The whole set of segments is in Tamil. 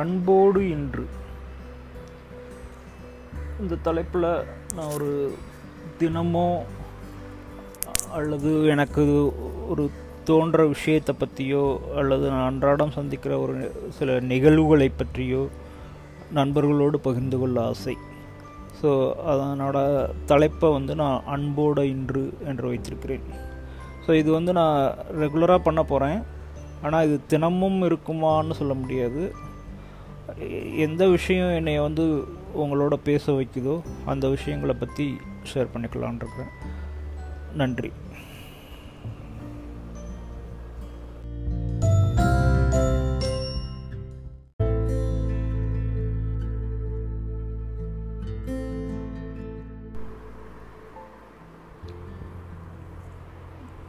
அன்போடு இன்று. இந்த தலைப்பில் நான் ஒரு தினமோ அல்லது எனக்கு ஒரு தோன்ற விஷயத்தை பற்றியோ அல்லது நான் அன்றாடம் சந்திக்கிற ஒரு சில நிகழ்வுகளை பற்றியோ நண்பர்களோடு பகிர்ந்து கொள்ள ஆசை. ஸோ அதனோட தலைப்பை வந்து நான் அன்போடு இன்று என்று வைத்திருக்கிறேன். ஸோ இது வந்து நான் ரெகுலராக பண்ண போகிறேன் ஆனால் இது தினமும் இருக்குமான்னு சொல்ல முடியாது. எந்த விஷயம் என்னை வந்து உங்களோட பேச வைக்குதோ அந்த விஷயங்களை பற்றி ஷேர் பண்ணிக்கலான் இருக்கிறேன். நன்றி.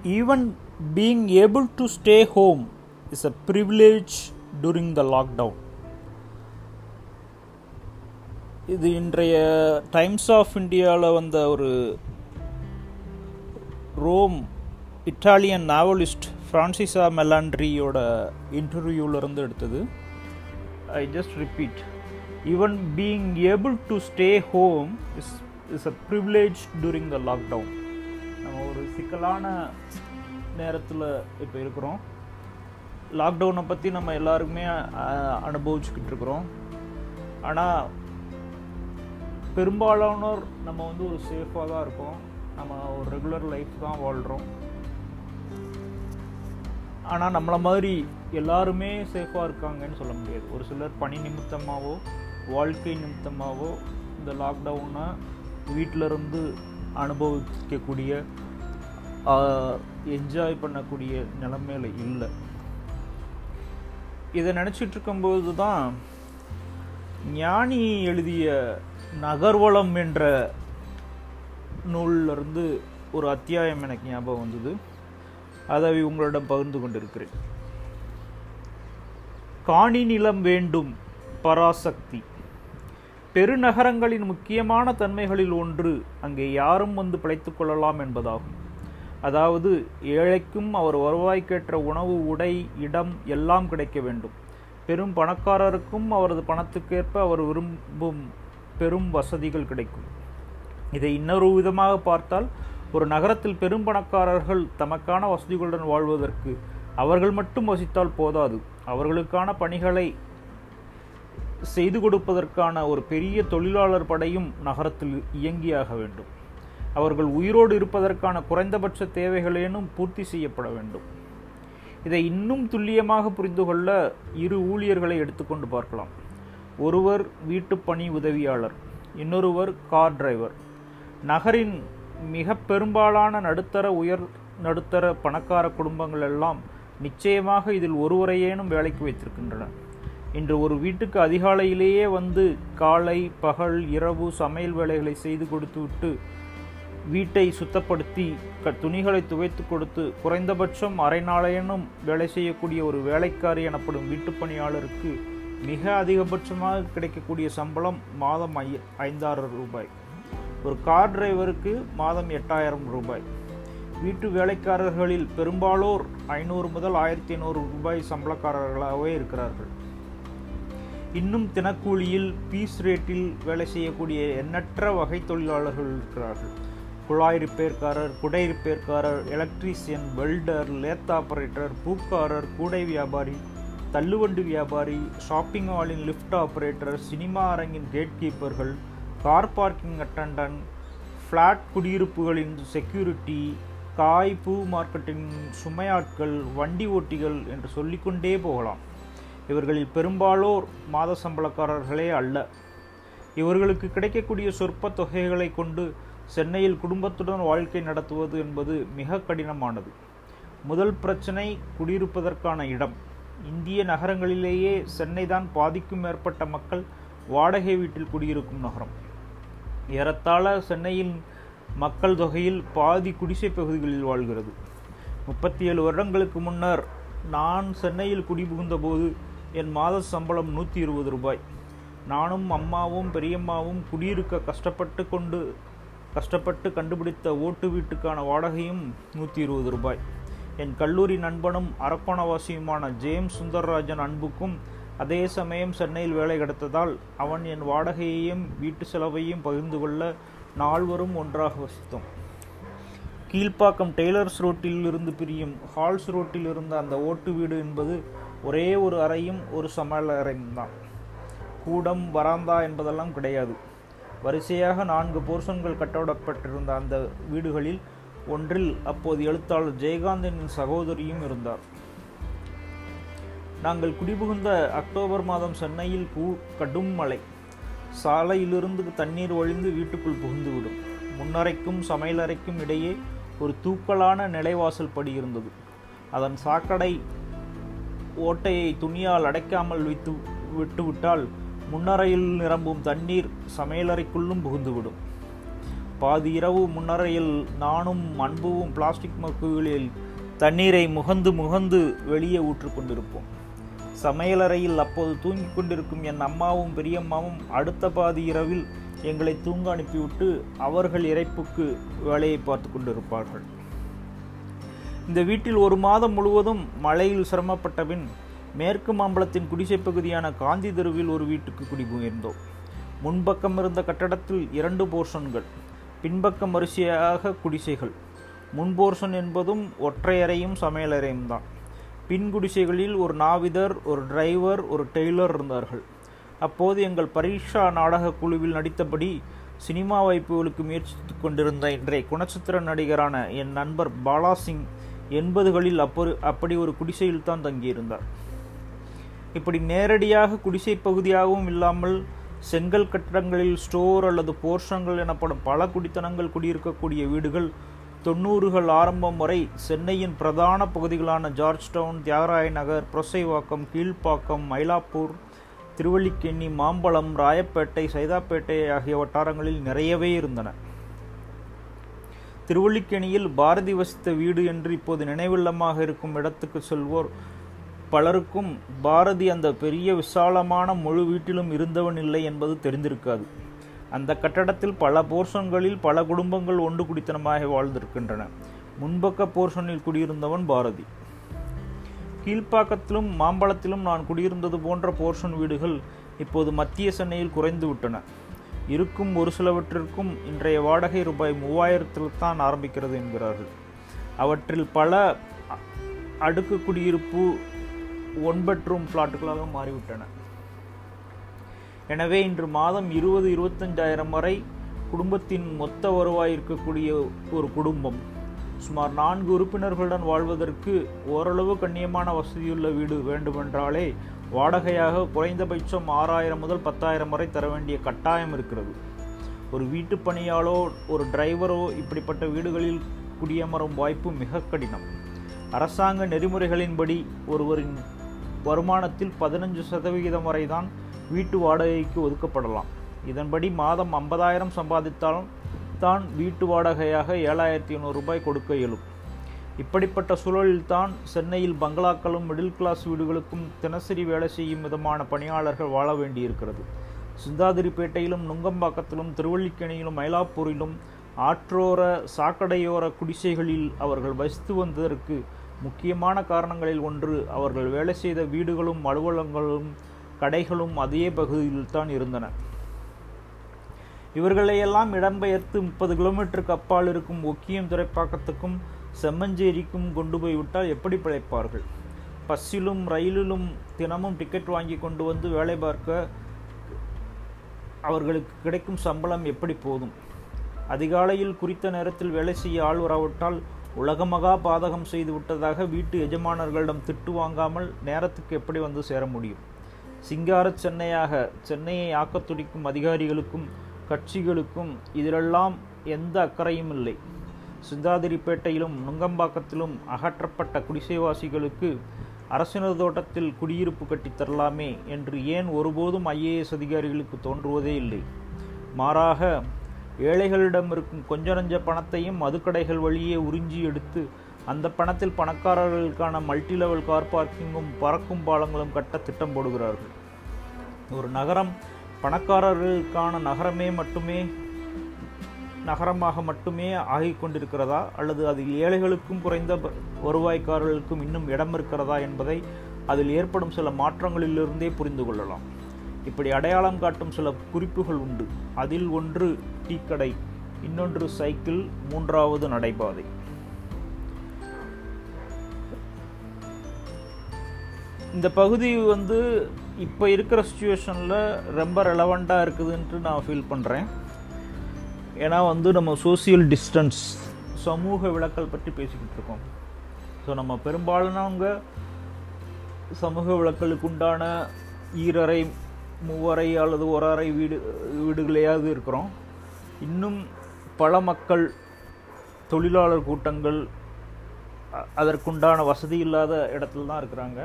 Even being able to stay home is a privilege during the lockdown இது இன்றைய டைம்ஸ் ஆஃப் இந்தியாவில் வந்த ஒரு ரோம் இட்டாலியன் நாவலிஸ்ட் ஃப்ரான்சிசா மெலாண்ட்ரியோட இன்டர்வியூவிலிருந்து எடுத்தது. I just repeat even being able to stay home is is a privilege during the lockdown நம்ம ஒரு சிக்கலான நேரத்தில் இப்போ இருக்கிறோம். லாக்டவுனை பற்றி நம்ம எல்லாருக்குமே அனுபவிச்சுக்கிட்டு இருக்கிறோம். ஆனால் பெரும்பாலானோர் நம்ம வந்து ஒரு சேஃபாக தான் இருக்கோம். நம்ம ஒரு ரெகுலர் லைஃப் தான் வாழ்கிறோம் ஆனால் நம்மளை மாதிரி எல்லாருமே சேஃபாக இருக்காங்கன்னு சொல்ல முடியாது. ஒரு சிலர் பணி நிமித்தமாகவோ வாழ்க்கை நிமித்தமாகவோ இந்த லாக்டவுனை வீட்டிலருந்து அனுபவிக்கக்கூடிய என்ஜாய் பண்ணக்கூடிய நிலைமையில இல்லை. இதை நினச்சிட்டு இருக்கும்போது தான் ஞானி எழுதிய நகர்வளம் என்ற நூல்லிருந்து ஒரு அத்தியாயம் எனக்கு ஞாபகம் வந்தது. அதை உங்களிடம் பகிர்ந்து கொண்டிருக்கிறேன். காணி நிலம் வேண்டும் பராசக்தி. பெருநகரங்களின் முக்கியமான தன்மைகளில் ஒன்று அங்கே யாரும் வந்து பிழைத்து கொள்ளலாம் என்பதாகும். அதாவது ஏழைக்கும் அவர் வருவாய்க்கேற்ற உணவு உடை இடம் எல்லாம் கிடைக்க வேண்டும். பெரும் பணக்காரருக்கும் அவரது பணத்துக்கேற்ப அவர் விரும்பும் பெரும் வசதிகள் கிடைக்கும். இதை இன்னொரு விதமாக பார்த்தால் ஒரு நகரத்தில் பெரும் பணக்காரர்கள் தமக்கான வசதிகளுடன் வாழ்வதற்கு அவர்கள் மட்டும் வசித்தால் போதாது. அவர்களுக்கான பணிகளை செய்து கொடுப்பதற்கான ஒரு பெரிய தொழிலாளர் படையும் நகரத்தில் இயங்கியாக வேண்டும். அவர்கள் உயிரோடு இருப்பதற்கான குறைந்தபட்ச தேவைகளேனும் பூர்த்தி செய்யப்பட வேண்டும். இதை இன்னும் துல்லியமாக புரிந்து கொள்ள இரு ஊழியர்களை எடுத்துக்கொண்டு பார்க்கலாம். ஒருவர் வீட்டு பணி உதவியாளர் இன்னொருவர் கார் டிரைவர். நகரின் மிக பெரும்பாலான நடுத்தர உயர் நடுத்தர பணக்கார குடும்பங்கள் எல்லாம் நிச்சயமாக இதில் ஒருவரையேனும் வேலைக்கு வைத்திருக்கின்றன இன்று ஒரு வீட்டுக்கு அதிகாலையிலேயே வந்து காலை பகல் இரவு சமையல் வேலைகளை செய்து கொடுத்துவிட்டு வீட்டை சுத்தப்படுத்தி க துணிகளை துவைத்து கொடுத்து குறைந்தபட்சம் அரை நாளையனும் வேலை செய்யக்கூடிய ஒரு வேலைக்காரி எனப்படும் வீட்டுப் பணியாளருக்கு மிக அதிகபட்சமாக கிடைக்கக்கூடிய சம்பளம் மாதம் ஐ ஐந்தாயிரம் ரூபாய். ஒரு கார் டிரைவருக்கு மாதம் எட்டாயிரம் ரூபாய். வீட்டு வேலைக்காரர்களில் பெரும்பாலோர் ஐநூறு முதல் ஆயிரத்தி ஐநூறு ரூபாய் சம்பளக்காரர்களாகவே இருக்கிறார்கள். இன்னும் தினக்கூலியில் பீஸ் ரேட்டில் வேலை செய்யக்கூடிய எண்ணற்ற வகை தொழிலாளர்கள் இருக்கிறார்கள். குழாய் ரிப்பேர்காரர் குடை ரிப்பேர்காரர் எலக்ட்ரீசியன் வெல்டர் லேத் ஆபரேட்டர் பூக்காரர் கூடை வியாபாரி தள்ளுவண்டி வியாபாரி ஷாப்பிங் மாலின் லிஃப்ட் ஆப்ரேட்டர் சினிமா அரங்கின் கேட் கீப்பர்கள் கார் பார்க்கிங் அட்டண்டன்ட் ஃப்ளாட் குடியிருப்புகளின் செக்யூரிட்டி காய் பூ மார்க்கெட்டின் சுமையாட்கள் வண்டி ஓட்டிகள் என்று சொல்லிக்கொண்டே போகலாம். இவர்களில் பெரும்பாலோர் மாத சம்பளக்காரர்களே அல்ல. இவர்களுக்கு கிடைக்கக்கூடிய சொற்ப தொகைகளை கொண்டு சென்னையில் குடும்பத்துடன் வாழ்க்கை நடத்துவது என்பது மிக கடினமானது. முதல் பிரச்சனை குடியிருப்பதற்கான இடம். இந்திய நகரங்களிலேயே சென்னைதான் பாதிக்கும் மேற்பட்ட மக்கள் வாடகை வீட்டில் குடியிருக்கும் நகரம். ஏறத்தாழ சென்னையின் மக்கள் தொகையில் பாதி குடிசை பகுதிகளில் வாழ்கிறது. முப்பத்தி ஏழு வருடங்களுக்கு முன்னர் நான் சென்னையில் குடிபுகுந்தபோது என் மாத சம்பளம் நூற்றி இருபது ரூபாய். நானும் அம்மாவும் பெரியம்மாவும் குடியிருக்க கஷ்டப்பட்டு கொண்டு கஷ்டப்பட்டு கண்டுபிடித்த ஓட்டு வீட்டுக்கான வாடகையும் நூற்றி இருபது ரூபாய். என் கல்லூரி நண்பனும் அரக்கோணவாசியுமான ஜேம்ஸ் சுந்தரராஜன் அன்புக்கும் அதே சமயம் சென்னையில் வேலை கிடைத்ததால் அவன் என் வாடகையையும் வீட்டு செலவையும் பகிர்ந்து கொள்ள நால்வரும் ஒன்றாக வசித்தோம். கீழ்ப்பாக்கம் டெய்லர்ஸ் ரோட்டில் இருந்து பிரியும் ஹால்ஸ் ரோட்டில் இருந்த அந்த ஓட்டு வீடு என்பது ஒரே ஒரு அறையும் ஒரு சமையல் அறையும் தான் கூடம் வராந்தா என்பதெல்லாம் கிடையாது. வரிசையாக நான்கு போர்ஷன்கள் கட்டப்பட்டிருந்த அந்த வீடுகளில் ஒன்றில் அப்போது எழுத்தாளர் ஜெயகாந்தனின் சகோதரியும் இருந்தார். நாங்கள் குடிபுகுந்த அக்டோபர் மாதம் சென்னையில் பூ கடும் மழை. சாலையிலிருந்து தண்ணீர் ஒழிந்து வீட்டுக்குள் புகுந்துவிடும். முன்னறைக்கும் சமையலறைக்கும் இடையே ஒரு தூக்கலான நிலைவாசல் படி இருந்தது அதன் சாக்கடை ஓட்டையை துணியால் அடைக்காமல் வைத்து விட்டுவிட்டால் முன்னறையில் நிரம்பும் தண்ணீர் சமையலறைக்குள்ளும் புகுந்துவிடும். பாதி இரவு முன்னறையில் நானும் அன்புவும் பிளாஸ்டிக் மக்குகளில் தண்ணீரை முகந்து முகந்து வெளியே ஊற்று கொண்டிருப்போம். சமையலறையில் அப்போது தூங்கிக் கொண்டிருக்கும் என் அம்மாவும் பெரியம்மாவும் அடுத்த பாதி இரவில் எங்களை தூங்க அனுப்பிவிட்டு அவர்கள் இறைப்புக்கு வேலையை பார்த்து கொண்டிருப்பார்கள். இந்த வீட்டில் ஒரு மாதம் முழுவதும் மழையில் சிரமப்பட்ட பின் மேற்கு மாம்பலத்தின் குடிசை பகுதியான காந்தி தெருவில் ஒரு வீட்டுக்கு குடிபுயர்ந்தோம் முன்பக்கம் இருந்த கட்டடத்தில் இரண்டு போர்ஷன்கள் பின்பக்கம் வரிசையாக குடிசைகள். முன்போர்ஷன் என்பதும் ஒற்றையறையும் சமையலறையும் தான். பின் குடிசைகளில் ஒரு நாவிதர் ஒரு டிரைவர் ஒரு டெய்லர் இருந்தார்கள். அப்போது எங்கள் பரீட்சா நாடக குழுவில் நடித்தபடி சினிமா வாய்ப்புகளுக்கு முயற்சித்து கொண்டிருந்த இன்றைய குணச்சித்திர நடிகரான என் நண்பர் பாலா சிங் எண்பதுகளில் அப்பொரு அப்படி ஒரு குடிசையில் தான் தங்கியிருந்தார். இப்படி நேரடியாக குடிசை பகுதியாகவும் இல்லாமல் செங்கல் கட்டடங்களில் ஸ்டோர் அல்லது போர்ஷங்கள் எனப்படும் பல குடித்தனங்கள் குடியிருக்கக்கூடிய வீடுகள் தொண்ணூறுகள் ஆரம்பம் வரை சென்னையின் பிரதான பகுதிகளான ஜார்ஜ் டவுன் தியாகராய நகர் புரசைவாக்கம் கீழ்ப்பாக்கம் மயிலாப்பூர் திருவள்ளிக்கேணி மாம்பழம் ராயப்பேட்டை சைதாப்பேட்டை ஆகிய வட்டாரங்களில் நிறையவே இருந்தன. திருவள்ளிக்கேணியில் பாரதி வசித்த வீடு என்று இப்போது நினைவில்லமாக இருக்கும் இடத்துக்கு செல்வோர் பலருக்கும் பாரதி அந்த பெரிய விசாலமான முழு வீட்டிலும் இருந்தவன் இல்லை என்பது தெரிந்திருக்காது. அந்த கட்டடத்தில் பல போர்ஷன்களில் பல குடும்பங்கள் ஒன்று குடித்தனமாக வாழ்ந்திருக்கின்றன. முன்பக்க போர்ஷனில் குடியிருந்தவன் பாரதி. கீழ்ப்பாக்கத்திலும் மாம்பழத்திலும் நான் குடியிருந்தது போன்ற போர்ஷன் வீடுகள் இப்போது மத்திய சென்னையில் குறைந்துவிட்டன. இருக்கும் ஒரு சிலவற்றிற்கும் இன்றைய வாடகை ரூபாய் மூவாயிரத்தில் தான் ஆரம்பிக்கிறது என்கிறார்கள். அவற்றில் பல அடுக்கு குடியிருப்பு ஒன் பெட்ரூம் ஃப்ளாட்டுகளாக மாறிவிட்டன எனவே இன்று மாதம் இருபது இருபத்தஞ்சாயிரம் வரை குடும்பத்தின் மொத்த வருவாய் இருக்கக்கூடிய ஒரு குடும்பம். சுமார் நான்கு உறுப்பினர்களுடன் வாழ்வதற்கு ஓரளவு கண்ணியமான வசதியுள்ள வீடு வேண்டுமென்றாலே வாடகையாக குறைந்தபட்சம் ஆறாயிரம் முதல் பத்தாயிரம் வரை தர வேண்டிய கட்டாயம் இருக்கிறது. ஒரு வீட்டு பணியாளோ ஒரு டிரைவரோ இப்படிப்பட்ட வீடுகளில் குடியமரும் வாய்ப்பு மிக கடினம். அரசாங்க நெறிமுறைகளின்படி ஒருவரின் வருமானத்தில் பதினஞ்சு சதவிகிதம் வரைதான் வீட்டு வாடகைக்கு ஒதுக்கப்படலாம். இதன்படி மாதம் ஐம்பதாயிரம் சம்பாதித்தாலும் தான் வீட்டு வாடகையாக ஏழாயிரத்தி ஐநூறு ரூபாய் கொடுக்க இயலும். இப்படிப்பட்ட சூழலில்தான் சென்னையில் பங்களாக்களும் மிடில் கிளாஸ் வீடுகளுக்கும் தினசரி வேலை செய்யும் விதமான பணியாளர்கள் வாழ வேண்டியிருக்கிறது. சிந்தாதிரிப்பேட்டையிலும் நுங்கம்பாக்கத்திலும் திருவல்லிக்கேணியிலும் மயிலாப்பூரிலும் ஆற்றோர சாக்கடையோர குடிசைகளில் அவர்கள் வசித்து வந்ததற்கு முக்கியமான காரணங்களில் ஒன்று அவர்கள் வேலை செய்த வீடுகளும் அலுவலகங்களும் கடைகளும் அதே பகுதியில்தான் இருந்தன. இவர்களையெல்லாம் இடம்பெயர்த்து முப்பது கிலோமீட்டருக்கு அப்பால் இருக்கும் ஒக்கியம் துறைப்பாக்கத்துக்கும் செம்மஞ்சேரிக்கும் கொண்டு போய்விட்டால் எப்படி பிழைப்பார்கள்? பஸ்ஸிலும் ரயிலிலும் தினமும் டிக்கெட் வாங்கி கொண்டு வந்து வேலை பார்க்க அவர்களுக்கு கிடைக்கும் சம்பளம் எப்படி போதும்? அதிகாலையில் குறித்த நேரத்தில் வேலை செய்ய ஆள் வராவிட்டால் உலகமகா பாதகம் செய்து விட்டதாக வீட்டு எஜமானர்களிடம் திட்டு வாங்காமல் நேரத்துக்கு எப்படி வந்து சேர முடியும்? சிங்கார சென்னையாக சென்னையை ஆக்கத் துடிக்கும் அதிகாரிகளுக்கும் கட்சிகளுக்கும் இதிலெல்லாம் எந்த அக்கறையும் இல்லை. சிந்தாதிரிப்பேட்டையிலும் நுங்கம்பாக்கத்திலும் அகற்றப்பட்ட குடிசைவாசிகளுக்கு அரசினர் தோட்டத்தில் குடியிருப்பு கட்டித் தரலாமே என்று ஏன் ஒருபோதும் ஐஏஎஸ் அதிகாரிகளுக்கு தோன்றுவதே இல்லை? மாறாக ஏழைகளிடம் இருக்கும் கொஞ்ச நஞ்ச பணத்தையும் மதுக்கடைகள் வழியே உறிஞ்சி எடுத்து அந்த பணத்தில் பணக்காரர்களுக்கான மல்டி லெவல் கார் பார்க்கிங்கும் பறக்கும் பாலங்களும் கட்ட திட்டம் போடுகிறார்கள். ஒரு நகரம் பணக்காரர்களுக்கான நகரமே மட்டுமே நகரமாக மட்டுமே ஆகிக்கொண்டிருக்கிறதா அல்லது அதில் ஏழைகளுக்கும் குறைந்த வருவாய்க்காரர்களுக்கும் இன்னும் இடம் இருக்கிறதா என்பதை அதில் ஏற்படும் சில மாற்றங்களிலிருந்தே புரிந்து கொள்ளலாம். இப்படி அடையாளம் காட்டும் சில குறிப்புகள் உண்டு. அதில் ஒன்று டீக்கடை இன்னொன்று சைக்கிள் மூன்றாவது நடைபாதை. இந்த பகுதி வந்து இப்போ இருக்கிற சுச்சுவேஷனில் ரொம்ப ரெலவெண்ட்டாக இருக்குதுன்ட்டு நான் ஃபீல் பண்ணுறேன் ஏன்னா வந்து நம்ம சோசியல் டிஸ்டன்ஸ் சமூக விளக்கல் பற்றி பேசிக்கிட்டு இருக்கோம். ஸோ நம்ம பெரும்பாலானவங்க சமூக விளக்கலுக்கு உண்டான ஈரறை மூவரை அல்லது ஒரு அறை வீடு வீடுகளையாவது இருக்கிறோம். இன்னும் பல மக்கள் தொழிலாளர் கூட்டங்கள் அதற்குண்டான வசதி இல்லாத இடத்துல தான் இருக்கிறாங்க.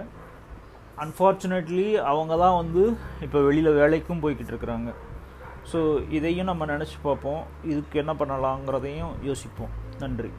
அன்ஃபார்ச்சுனேட்லி அவங்க தான் வந்து இப்போ வெளியில் வேலைக்கும் போய்கிட்டு இருக்கிறாங்க. ஸோ இதையும் நம்ம நினச்சி பார்ப்போம். இதுக்கு என்ன பண்ணலாங்கிறதையும் யோசிப்போம். நன்றி.